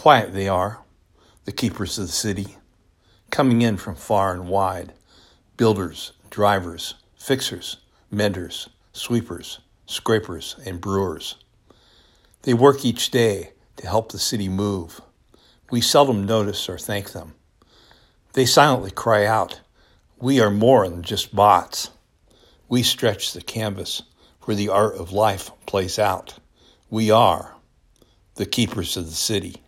Quiet they are, the keepers of the city, coming in from far and wide builders, drivers, fixers, menders, sweepers, scrapers, and brewers. They work each day to help the city move. We seldom notice or thank them. They silently cry out, We are more than just bots. We stretch the canvas where the art of life plays out. We are the keepers of the city.